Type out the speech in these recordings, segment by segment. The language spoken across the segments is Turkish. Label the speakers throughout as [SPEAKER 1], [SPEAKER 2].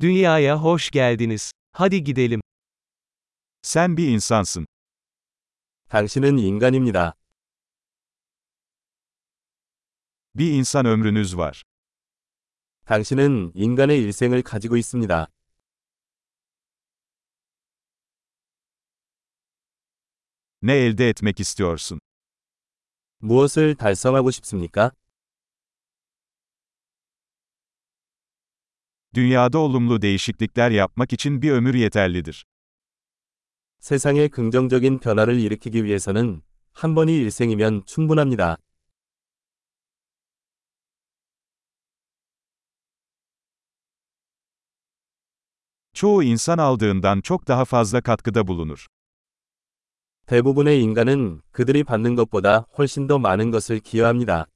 [SPEAKER 1] Dünyaya hoş geldiniz. Hadi gidelim.
[SPEAKER 2] Sen bir insansın.
[SPEAKER 3] 당신은 인간입니다.
[SPEAKER 2] Bir insan ömrünüz var.
[SPEAKER 3] 당신은 인간의 일생을 가지고 있습니다.
[SPEAKER 2] Ne elde etmek istiyorsun?
[SPEAKER 3] 무엇을 달성하고 싶습니까?
[SPEAKER 2] Dünyada olumlu değişiklikler yapmak için bir ömür yeterlidir.
[SPEAKER 3] 세상에 긍정적인 변화를 일으키기 위해서는 한 번이 일생이면 충분합니다.
[SPEAKER 2] Çoğu insan aldığından çok daha fazla katkıda bulunur.
[SPEAKER 3] 대부분의 인간은 그들이 받는 것보다 훨씬 더 많은 것을 기여합니다.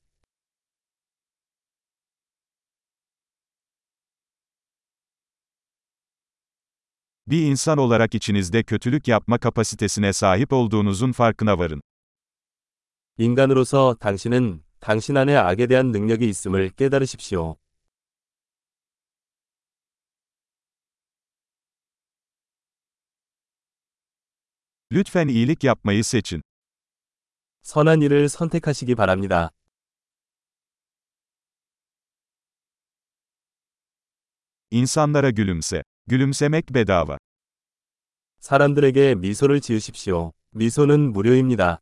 [SPEAKER 2] Bir insan olarak içinizde kötülük yapma kapasitesine sahip olduğunuzun farkına varın.
[SPEAKER 3] 인간으로서 당신은 당신 안에 악에 대한 능력이 있음을 깨달으십시오.
[SPEAKER 2] Lütfen iyilik yapmayı seçin.
[SPEAKER 3] 선한 일을 선택하시기 바랍니다.
[SPEAKER 2] İnsanlara gülümse. Gülümsemek bedava.
[SPEAKER 3] 사람들에게 미소를 지으십시오. 미소는 무료입니다.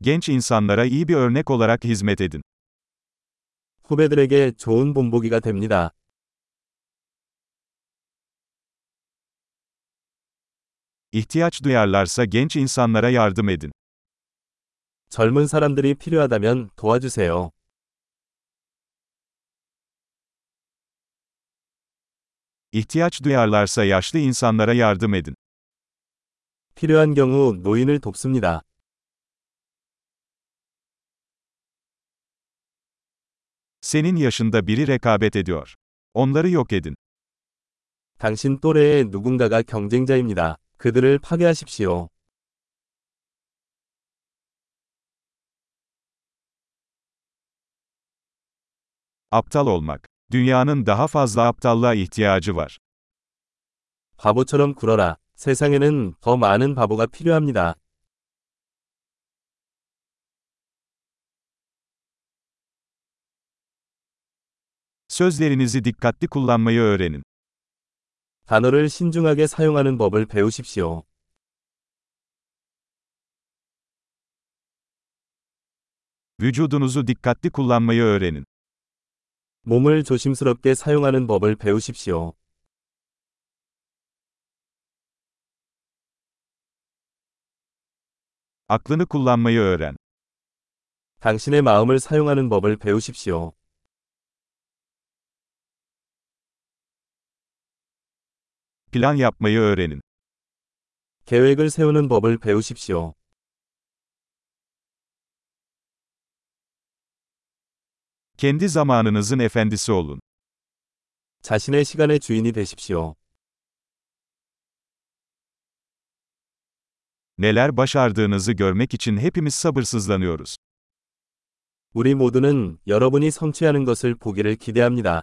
[SPEAKER 2] Genç insanlara iyi bir örnek olarak hizmet edin.
[SPEAKER 3] 후배들에게 좋은 본보기가 됩니다.
[SPEAKER 2] İhtiyaç duyarlarsa genç insanlara yardım edin.
[SPEAKER 3] 젊은 사람들이 필요하다면 도와주세요.
[SPEAKER 2] İhtiyaç duyarlarsa yaşlı insanlara yardım edin.
[SPEAKER 3] 필요한 경우 노인을 돕습니다.
[SPEAKER 2] Senin yaşında biri rekabet ediyor. Onları yok edin.
[SPEAKER 3] 당신 또래의 누군가가 경쟁자입니다. 그들을 파괴하십시오.
[SPEAKER 2] Aptal olmak. Dünyanın daha fazla aptallığa ihtiyacı var.
[SPEAKER 3] 바보처럼 굴어라. 세상에는 더 많은 바보가 필요합니다.
[SPEAKER 2] Sözlerinizi dikkatli kullanmayı öğrenin.
[SPEAKER 3] 단어를 신중하게 사용하는 법을 배우십시오.
[SPEAKER 2] Vücudunuzu dikkatli kullanmayı öğrenin.
[SPEAKER 3] 몸을 조심스럽게 사용하는 법을 배우십시오.
[SPEAKER 2] Aklını kullanmayı öğren.
[SPEAKER 3] 당신의 마음을 사용하는 법을 배우십시오.
[SPEAKER 2] Plan yapmayı öğrenin.
[SPEAKER 3] 계획을 세우는 법을 배우십시오.
[SPEAKER 2] Kendi zamanınızın efendisi olun.
[SPEAKER 3] 자신의 시간의 주인이 되십시오.
[SPEAKER 2] Neler başardığınızı görmek için hepimiz sabırsızlanıyoruz.
[SPEAKER 3] 우리 모두는 여러분이 성취하는 것을 보기를 기대합니다.